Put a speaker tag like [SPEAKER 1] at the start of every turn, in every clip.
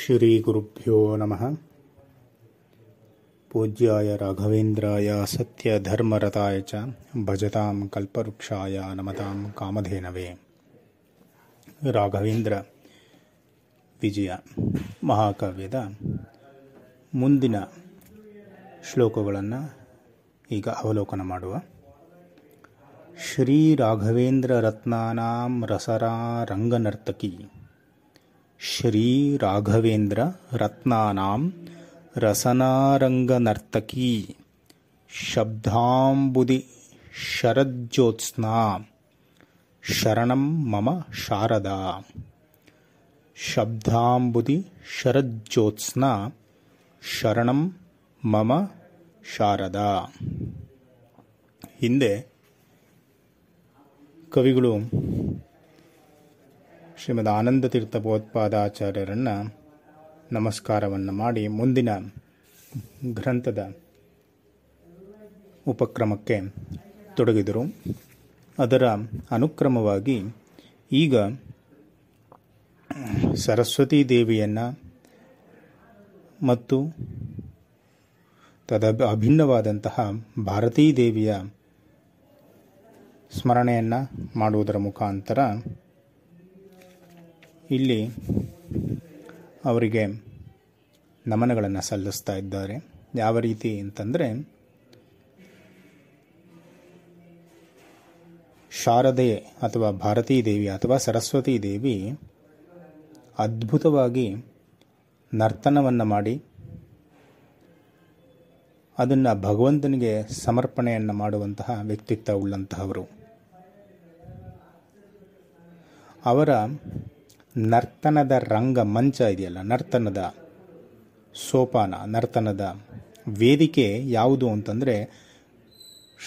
[SPEAKER 1] ಶ್ರೀಗುರುಭ್ಯೋ ನಮಃ ಪೂಜ್ಯಾಯ ರಾಘವೇಂದ್ರಾಯ ಸತ್ಯಧರ್ಮರತಾಯ ಚ ಭಜತಾಂ ಕಲ್ಪವೃಕ್ಷಾಯ ನಮತಾಂ ಕಾಮಧೇನವೇ ರಾಘವೇಂದ್ರ ವಿಜಯ ಮಹಾಕಾವ್ಯದ ಮುಂದಿನ ಶ್ಲೋಕಗಳನ್ನು ಈಗ ಅವಲೋಕನ ಮಾಡುವ। ಶ್ರೀ ರಾಘವೇಂದ್ರ ರತ್ನಾನಾಂ ರಸರಾ ರಂಗನರ್ತಕಿ ಶ್ರೀ ರಾಘವೇಂದ್ರ ರತ್ನಾನಾಂ ರಸನಾರಂಗನರ್ತಕಿ ಶಬ್ದಾಂಬುದಿ ಶರಜ್ಯೋತ್ಸ್ನಾ ಶರಣಂ ಮಮ ಶಾರದಾ ಶಬ್ದಾಂಬುದಿ ಶರಜ್ಯೋತ್ಸ್ನಾ ಶರಣಂ ಮಮ ಶಾರದಾ ಹಿಂದೆ ಕವಿಗಳು ಶ್ರೀಮದ್ ಆನಂದ ತೀರ್ಥ ಭೋತ್ಪಾದಾಚಾರ್ಯರನ್ನು ನಮಸ್ಕಾರವನ್ನು ಮಾಡಿ ಮುಂದಿನ ಗ್ರಂಥದ ಉಪಕ್ರಮಕ್ಕೆ ತೊಡಗಿದರು. ಅದರ ಅನುಕ್ರಮವಾಗಿ ಈಗ ಸರಸ್ವತೀ ದೇವಿಯನ್ನು ಮತ್ತು ತದ ಅಭಿನ್ನವಾದಂತಹ ಭಾರತೀ ದೇವಿಯ ಸ್ಮರಣೆಯನ್ನು ಮಾಡುವುದರ ಮುಖಾಂತರ ಇಲ್ಲಿ ಅವರಿಗೆ ನಮನಗಳನ್ನು ಸಲ್ಲಿಸ್ತಾ ಇದ್ದಾರೆ. ಯಾವ ರೀತಿ ಅಂತಂದರೆ, ಶಾರದೆ ಅಥವಾ ಭಾರತೀ ದೇವಿ ಅಥವಾ ಸರಸ್ವತೀ ದೇವಿ ಅದ್ಭುತವಾಗಿ ನರ್ತನವನ್ನು ಮಾಡಿ, ಅದನ್ನು ಭಗವಂತನಿಗೆ ಸಮರ್ಪಣೆಯನ್ನು ಮಾಡುವಂತಹ ವ್ಯಕ್ತಿತ್ವ ಉಳ್ಳಂತಹವರು. ಅವರ ನರ್ತನದ ರಂಗ ಮಂಚ ಇದೆಯಲ್ಲ, ನರ್ತನದ ಸೋಪಾನ, ನರ್ತನದ ವೇದಿಕೆ ಯಾವುದು ಅಂತಂದರೆ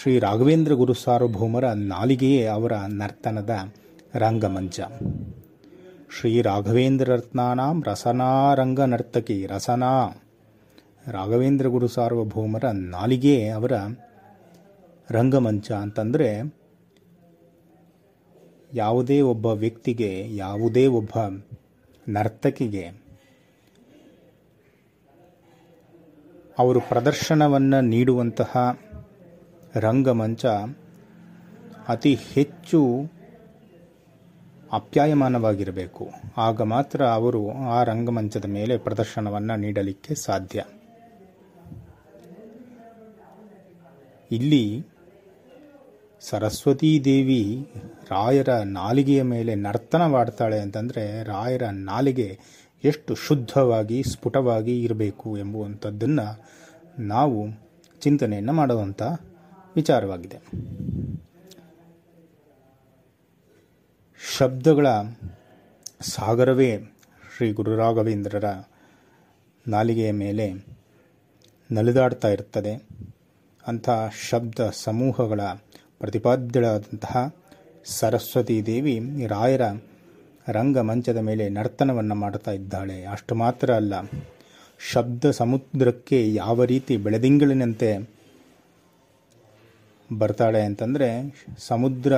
[SPEAKER 1] ಶ್ರೀ ರಾಘವೇಂದ್ರ ಗುರು ಸಾರ್ವಭೌಮರ ನಾಲಿಗೆಯೇ ಅವರ ನರ್ತನದ ರಂಗಮಂಚ ಶ್ರೀ ರಾಘವೇಂದ್ರ ರತ್ನಾನಾಂ ರಸನಾರಂಗ ನರ್ತಕಿ ರಸನಾ. ರಾಘವೇಂದ್ರ ಗುರು ಸಾರ್ವಭೌಮರ ನಾಲಿಗೆಯೇ ಅವರ ರಂಗಮಂಚ ಅಂತಂದರೆ ಯಾವುದೇ ಒಬ್ಬ ವ್ಯಕ್ತಿಗೆ, ಯಾವುದೇ ಒಬ್ಬ ನರ್ತಕಿಗೆ ಅವರು ಪ್ರದರ್ಶನವನ್ನು ನೀಡುವಂತಹ ರಂಗಮಂಚ ಅತಿ ಹೆಚ್ಚು ಅಪ್ಯಾಯಮಾನವಾಗಿರಬೇಕು. ಆಗ ಮಾತ್ರ ಅವರು ಆ ರಂಗಮಂಚದ ಮೇಲೆ ಪ್ರದರ್ಶನವನ್ನು ನೀಡಲಿಕ್ಕೆ ಸಾಧ್ಯ. ಇಲ್ಲಿ ಸರಸ್ವತೀ ದೇವಿ ರಾಯರ ನಾಲಿಗೆಯ ಮೇಲೆ ನರ್ತನವಾಡ್ತಾಳೆ ಅಂತಂದರೆ ರಾಯರ ನಾಲಿಗೆ ಎಷ್ಟು ಶುದ್ಧವಾಗಿ, ಸ್ಫುಟವಾಗಿ ಇರಬೇಕು ಎಂಬುವಂಥದ್ದನ್ನು ನಾವು ಚಿಂತನೆಯನ್ನು ಮಾಡುವಂಥ ವಿಚಾರವಾಗಿದೆ. ಶಬ್ದಗಳ ಸಾಗರವೇ ಶ್ರೀ ಗುರುರಾಘವೇಂದ್ರರ ನಾಲಿಗೆಯ ಮೇಲೆ ನಲಿದಾಡ್ತಾ ಇರ್ತದೆ. ಅಂಥ ಶಬ್ದ ಸಮೂಹಗಳ ಪ್ರತಿಪಾದ್ಯಳಾದಂತಹ ಸರಸ್ವತೀ ದೇವಿ ರಾಯರ ರಂಗಮಂಚದ ಮೇಲೆ ನರ್ತನವನ್ನು ಮಾಡ್ತಾ ಇದ್ದಾಳೆ. ಅಷ್ಟು ಮಾತ್ರ ಅಲ್ಲ, ಶಬ್ದ ಸಮುದ್ರಕ್ಕೆ ಯಾವ ರೀತಿ ಬೆಳೆದಿಂಗಳಿನಂತೆ ಬರ್ತಾಳೆ ಅಂತಂದರೆ, ಸಮುದ್ರ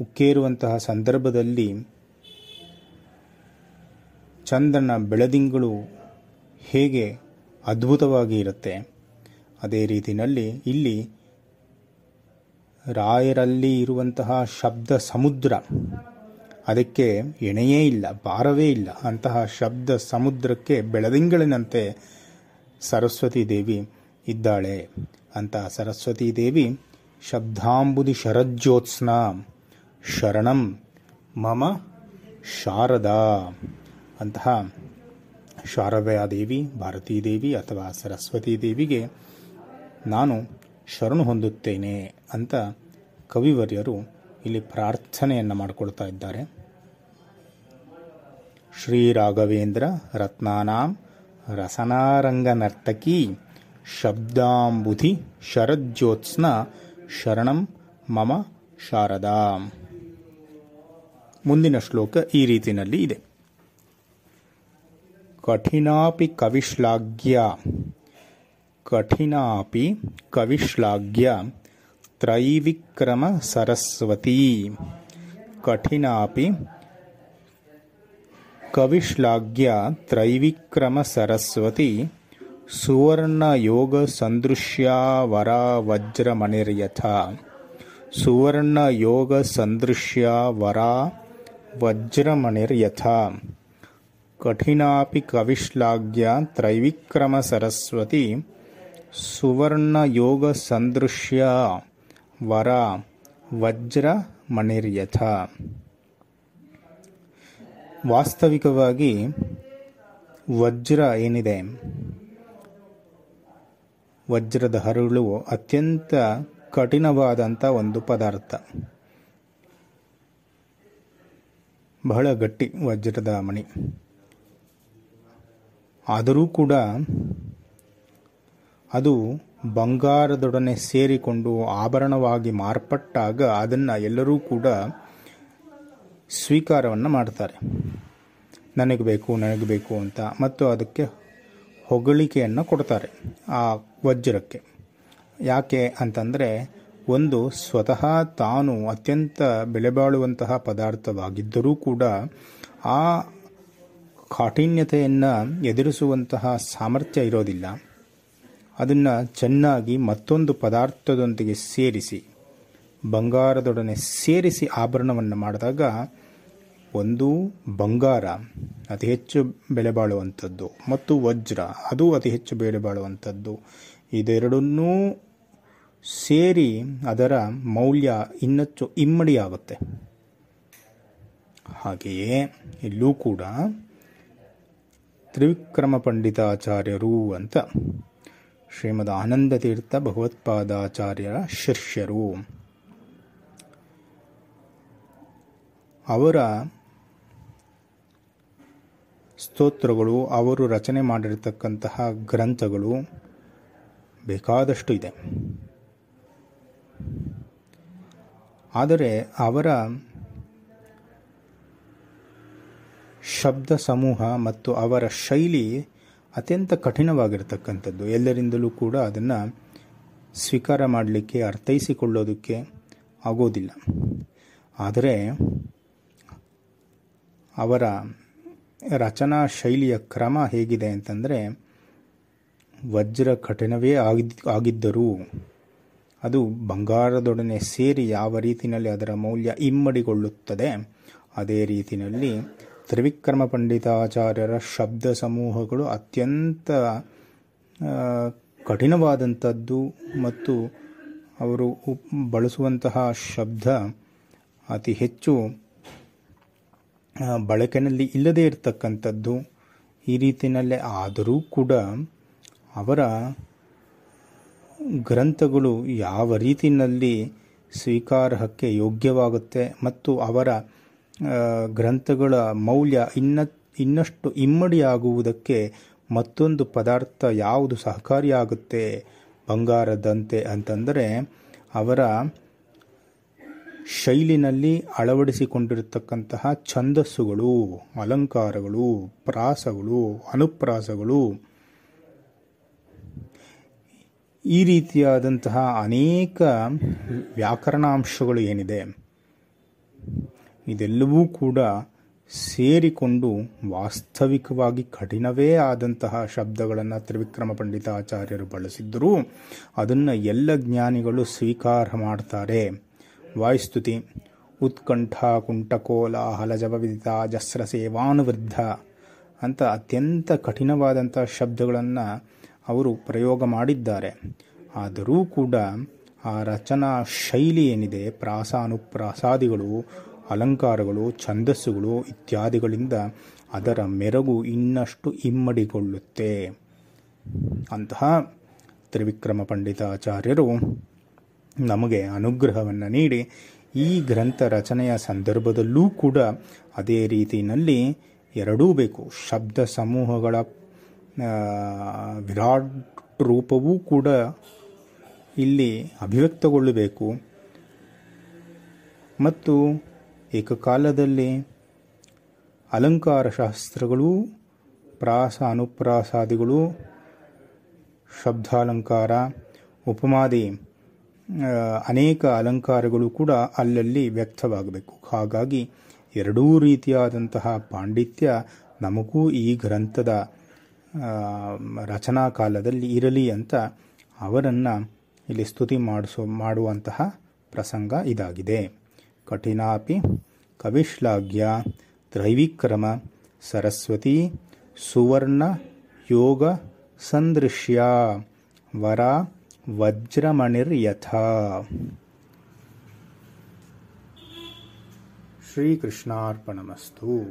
[SPEAKER 1] ಉಕ್ಕೇರುವಂತಹ ಸಂದರ್ಭದಲ್ಲಿ ಚಂದ್ರನ ಬೆಳದಿಂಗಳು ಹೇಗೆ ಅದ್ಭುತವಾಗಿ ಇರುತ್ತೆ. ಅದೇ ರೀತಿಯಲ್ಲಿ ಇಲ್ಲಿ ರಾಯರಲ್ಲಿ ಇರುವಂತಹ ಶಬ್ದ ಸಮುದ್ರ. ಅದಕ್ಕೆ ಎಣೆಯೇ ಇಲ್ಲ, ಭಾರವೇ ಇಲ್ಲ. ಅಂತಹ ಶಬ್ದ ಸಮುದ್ರಕ್ಕೆ ಬೆಳದಿಂಗಳಿನಂತೆ ಸರಸ್ವತೀ ದೇವಿ ಇದ್ದಾಳೆ. ಅಂತಹ ಸರಸ್ವತೀ ದೇವಿ ಶಬ್ದಾಂಬುದಿ ಶರಜ್ಯೋತ್ಸ್ನ, ಶರಣಂ ಮಮ ಶಾರದಾ. ಅಂತಹ ಶಾರದಾ ದೇವಿ, ಭಾರತೀ ದೇವಿ ಅಥವಾ ಸರಸ್ವತೀ ದೇವಿಗೆ ನಾನು ಶರಣು ಹೊಂದುತ್ತೇನೆ ಅಂತ ಕವಿವರ್ಯರು ಇಲ್ಲಿ ಪ್ರಾರ್ಥನೆಯನ್ನು ಮಾಡಿಕೊಳ್ತಾ ಇದ್ದಾರೆ. ಶ್ರೀ ರಾಘವೇಂದ್ರ ರತ್ನಾನಾಂ ರಸನಾರಂಗ ನರ್ತಕಿ ಶಬ್ದಾಂಬುಧಿ ಶರಜ್ಯೋತ್ಸ್ನ ಶರಣಂ ಮಮ ಶಾರದಾ. ಮುಂದಿನ ಶ್ಲೋಕ ಈ ರೀತಿಯಲ್ಲಿ ಇದೆ. ಕಠಿಣಾಪಿ ಕವಿಶ್ಲಾಘ್ಯ कठिनापि कविश्लाघ्या त्रैविक्रमसरस्वती। कठिनापि कविश्लाघ्या त्रैविक्रमसरस्वती। सुवर्णयोगसन्दृश्या वरा वज्रमणिर्यथा सुवर्णयोगसन्दृश्या वरा वज्रमणिर्यथा कठिनापि कविश्लाघ्या त्रैविक्रमसरस्वती। ಸುವರ್ಣ ಯೋಗ ಸಂದೃಶ್ಯ ವರ ವಜ್ರ ಮಣಿರ್ಯಥ. ವಾಸ್ತವಿಕವಾಗಿ ವಜ್ರ ಏನಿದೆ? ವಜ್ರದ ಹರಳು ಅತ್ಯಂತ ಕಠಿಣವಾದಂಥ ಒಂದು ಪದಾರ್ಥ. ಬಹಳ ಗಟ್ಟಿ ವಜ್ರದ ಮಣಿ. ಆದರೂ ಕೂಡ ಅದು ಬಂಗಾರದೊಡನೆ ಸೇರಿಕೊಂಡು ಆಭರಣವಾಗಿ ಮಾರ್ಪಟ್ಟಾಗ ಅದನ್ನು ಎಲ್ಲರೂ ಕೂಡ ಸ್ವೀಕಾರವನ್ನು ಮಾಡ್ತಾರೆ. ನನಗೆ ಬೇಕು ನನಗೆ ಬೇಕು ಅಂತ. ಮತ್ತು ಅದಕ್ಕೆ ಹೊಗಳಿಕೆಯನ್ನು ಕೊಡ್ತಾರೆ ಆ ವಜ್ರಕ್ಕೆ. ಯಾಕೆ ಅಂತಂದರೆ ಒಂದು ಸ್ವತಃ ತಾನು ಅತ್ಯಂತ ಬೆಲೆಬಾಳುವಂತಹ ಪದಾರ್ಥವಾಗಿದ್ದರೂ ಕೂಡ ಆ ಕಾಠಿಣ್ಯತೆಯನ್ನು ಎದುರಿಸುವಂತಹ ಸಾಮರ್ಥ್ಯ ಇರೋದಿಲ್ಲ. ಅದನ್ನು ಚೆನ್ನಾಗಿ ಮತ್ತೊಂದು ಪದಾರ್ಥದೊಂದಿಗೆ ಸೇರಿಸಿ, ಬಂಗಾರದೊಡನೆ ಸೇರಿಸಿ ಆಭರಣವನ್ನು ಮಾಡಿದಾಗ ಒಂದು ಬಂಗಾರ, ಅತಿ ಹೆಚ್ಚು ಬೆಲೆ ಬಾಳುವಂಥದ್ದು. ಮತ್ತು ವಜ್ರ, ಅದು ಅತಿ ಹೆಚ್ಚು ಬೆಲೆ ಬಾಳುವಂಥದ್ದು. ಇದೆರಡನ್ನೂ ಸೇರಿ ಅದರ ಮೌಲ್ಯ ಇನ್ನಷ್ಟು ಇಮ್ಮಡಿಯಾಗುತ್ತೆ. ಹಾಗೆಯೇ ಇಲ್ಲೂ ಕೂಡ ತ್ರಿವಿಕ್ರಮ ಪಂಡಿತಾಚಾರ್ಯರು ಅಂತ ಶ್ರೀಮದ್ ಆನಂದ ತೀರ್ಥ ಭಗವತ್ಪಾದಾಚಾರ್ಯರ ಶಿಷ್ಯರು. ಅವರ ಸ್ತೋತ್ರಗಳು, ಅವರು ರಚನೆ ಮಾಡಿರತಕ್ಕಂತಹ ಗ್ರಂಥಗಳು ಬೇಕಾದಷ್ಟು ಇದೆ. ಆದರೆ ಅವರ ಶಬ್ದ ಸಮೂಹ ಮತ್ತು ಅವರ ಶೈಲಿ ಅತ್ಯಂತ ಕಠಿಣವಾಗಿರ್ತಕ್ಕಂಥದ್ದು. ಎಲ್ಲರಿಂದಲೂ ಕೂಡ ಅದನ್ನು ಸ್ವೀಕಾರ ಮಾಡಲಿಕ್ಕೆ, ಅರ್ಥೈಸಿಕೊಳ್ಳೋದಕ್ಕೆ ಆಗೋದಿಲ್ಲ. ಆದರೆ ಅವರ ರಚನಾ ಶೈಲಿಯ ಕ್ರಮ ಹೇಗಿದೆ ಅಂತಂದರೆ, ವಜ್ರ ಕಠಿಣವೇ ಆಗಿದ್, ಆಗಿದ್ದರೂ ಅದು ಬಂಗಾರದೊಡನೆ ಸೇರಿ ಯಾವ ರೀತಿಯಲ್ಲಿ ಅದರ ಮೌಲ್ಯ ಇಮ್ಮಡಿಗೊಳ್ಳುತ್ತದೆ, ಅದೇ ರೀತಿಯಲ್ಲಿ ತ್ರಿವಿಕ್ರಮ ಪಂಡಿತಾಚಾರ್ಯರ ಶಬ್ದ ಸಮೂಹಗಳು ಅತ್ಯಂತ ಕಠಿಣವಾದಂಥದ್ದು ಮತ್ತು ಅವರು ಬಳಸುವಂತಹ ಶಬ್ದ ಅತಿ ಹೆಚ್ಚು ಬಳಕೆಯಲ್ಲಿ ಇಲ್ಲದೇ ಇರತಕ್ಕಂಥದ್ದು. ಈ ರೀತಿಯಲ್ಲೇ ಆದರೂ ಕೂಡ ಅವರ ಗ್ರಂಥಗಳು ಯಾವ ರೀತಿಯಲ್ಲಿ ಸ್ವೀಕಾರಕ್ಕೆ ಯೋಗ್ಯವಾಗುತ್ತೆ ಮತ್ತು ಅವರ ಗ್ರಂಥಗಳ ಮೌಲ್ಯ ಇನ್ನ ಇನ್ನಷ್ಟು ಇಮ್ಮಡಿಯಾಗುವುದಕ್ಕೆ ಮತ್ತೊಂದು ಪದಾರ್ಥ ಯಾವುದು ಸಹಕಾರಿಯಾಗುತ್ತೆ? ಬಂಗಾರದಂತೆ ಅಂತಂದರೆ ಅವರ ಶೈಲಿನಲ್ಲಿ ಅಳವಡಿಸಿಕೊಂಡಿರತಕ್ಕಂತಹ ಛಂದಸ್ಸುಗಳು, ಅಲಂಕಾರಗಳು, ಪ್ರಾಸಗಳು, ಅನುಪ್ರಾಸಗಳು. ಈ ರೀತಿಯಾದಂತಹ ಅನೇಕ ವ್ಯಾಕರಣಾಂಶಗಳು ಏನಿದೆ? ಇದೆಲ್ಲವೂ ಕೂಡ ಸೇರಿಕೊಂಡು ವಾಸ್ತವಿಕವಾಗಿ ಕಠಿಣವೇ ಆದಂತಹ ಶಬ್ದಗಳನ್ನು ತ್ರಿವಿಕ್ರಮ ಪಂಡಿತಾಚಾರ್ಯರು ಬಳಸಿದ್ದರೂ. ಅದನ್ನು ಎಲ್ಲ ಜ್ಞಾನಿಗಳು ಸ್ವೀಕಾರ ಮಾಡ್ತಾರೆ. ವಾಯುಸ್ತುತಿ ಉತ್ಕಂಠ, ಕುಂಠಕೋಲ, ಹಲಜವ ವಿದಿತ, ಜಸ್ರ ಸೇವಾನುವೃದ್ಧ ಅಂತ ಅತ್ಯಂತ ಕಠಿಣವಾದಂಥ ಶಬ್ದಗಳನ್ನು ಅವರು ಪ್ರಯೋಗ ಮಾಡಿದ್ದಾರೆ. ಆದರೂ ಕೂಡ ಆ ರಚನಾ ಶೈಲಿ ಏನಿದೆ, ಪ್ರಾಸಾನುಪ್ರಾಸಾದಿಗಳು ಅಲಂಕಾರಗಳು, ಛಂದಸ್ಸುಗಳು ಇತ್ಯಾದಿಗಳಿಂದ ಅದರ ಮೆರಗು ಇನ್ನಷ್ಟು ಇಮ್ಮಡಿಗೊಳ್ಳುತ್ತೆ. ಅಂತಹ ತ್ರಿವಿಕ್ರಮ ಪಂಡಿತಾಚಾರ್ಯರು ನಮಗೆ ಅನುಗ್ರಹವನ್ನು ನೀಡಿ ಈ ಗ್ರಂಥ ರಚನೆಯ ಸಂದರ್ಭದಲ್ಲೂ ಕೂಡ ಅದೇ ರೀತಿಯಲ್ಲಿ ಎರಡೂ ಬೇಕು. ಶಬ್ದ ಸಮೂಹಗಳ ವಿರಾಟ್ ರೂಪವೂ ಕೂಡ ಇಲ್ಲಿ ಅಭಿವ್ಯಕ್ತಗೊಳ್ಳಬೇಕು. ಮತ್ತು ಏಕಕಾಲದಲ್ಲಿ ಅಲಂಕಾರ ಶಾಸ್ತ್ರಗಳು ಪ್ರಾಸ ಅನುಪ್ರಾಸಾದಿಗಳು ಶಬ್ದಾಲಂಕಾರ, ಉಪಮಾದಿ ಅನೇಕ ಅಲಂಕಾರಗಳು ಕೂಡ ಅಲ್ಲಲ್ಲಿ ವ್ಯಕ್ತವಾಗಬೇಕು. ಹಾಗಾಗಿ ಎರಡೂ ರೀತಿಯಾದಂತಹ ಪಾಂಡಿತ್ಯ ನಮಗೂ ಈ ಗ್ರಂಥದ ರಚನಾ ಕಾಲದಲ್ಲಿ ಇರಲಿ ಅಂತ ಅವರನ್ನು ಇಲ್ಲಿ ಸ್ತುತಿ ಮಾಡಿಸೋ, ಮಾಡುವಂತಹ ಪ್ರಸಂಗ ಇದಾಗಿದೆ. कठिनापि कविश्लाघ्या त्रैविक्रम सरस्वती सुवर्णयोगसन्दृश्या वरा वज्रमणिर्यथा। श्रीकृष्णार्पणमस्तु।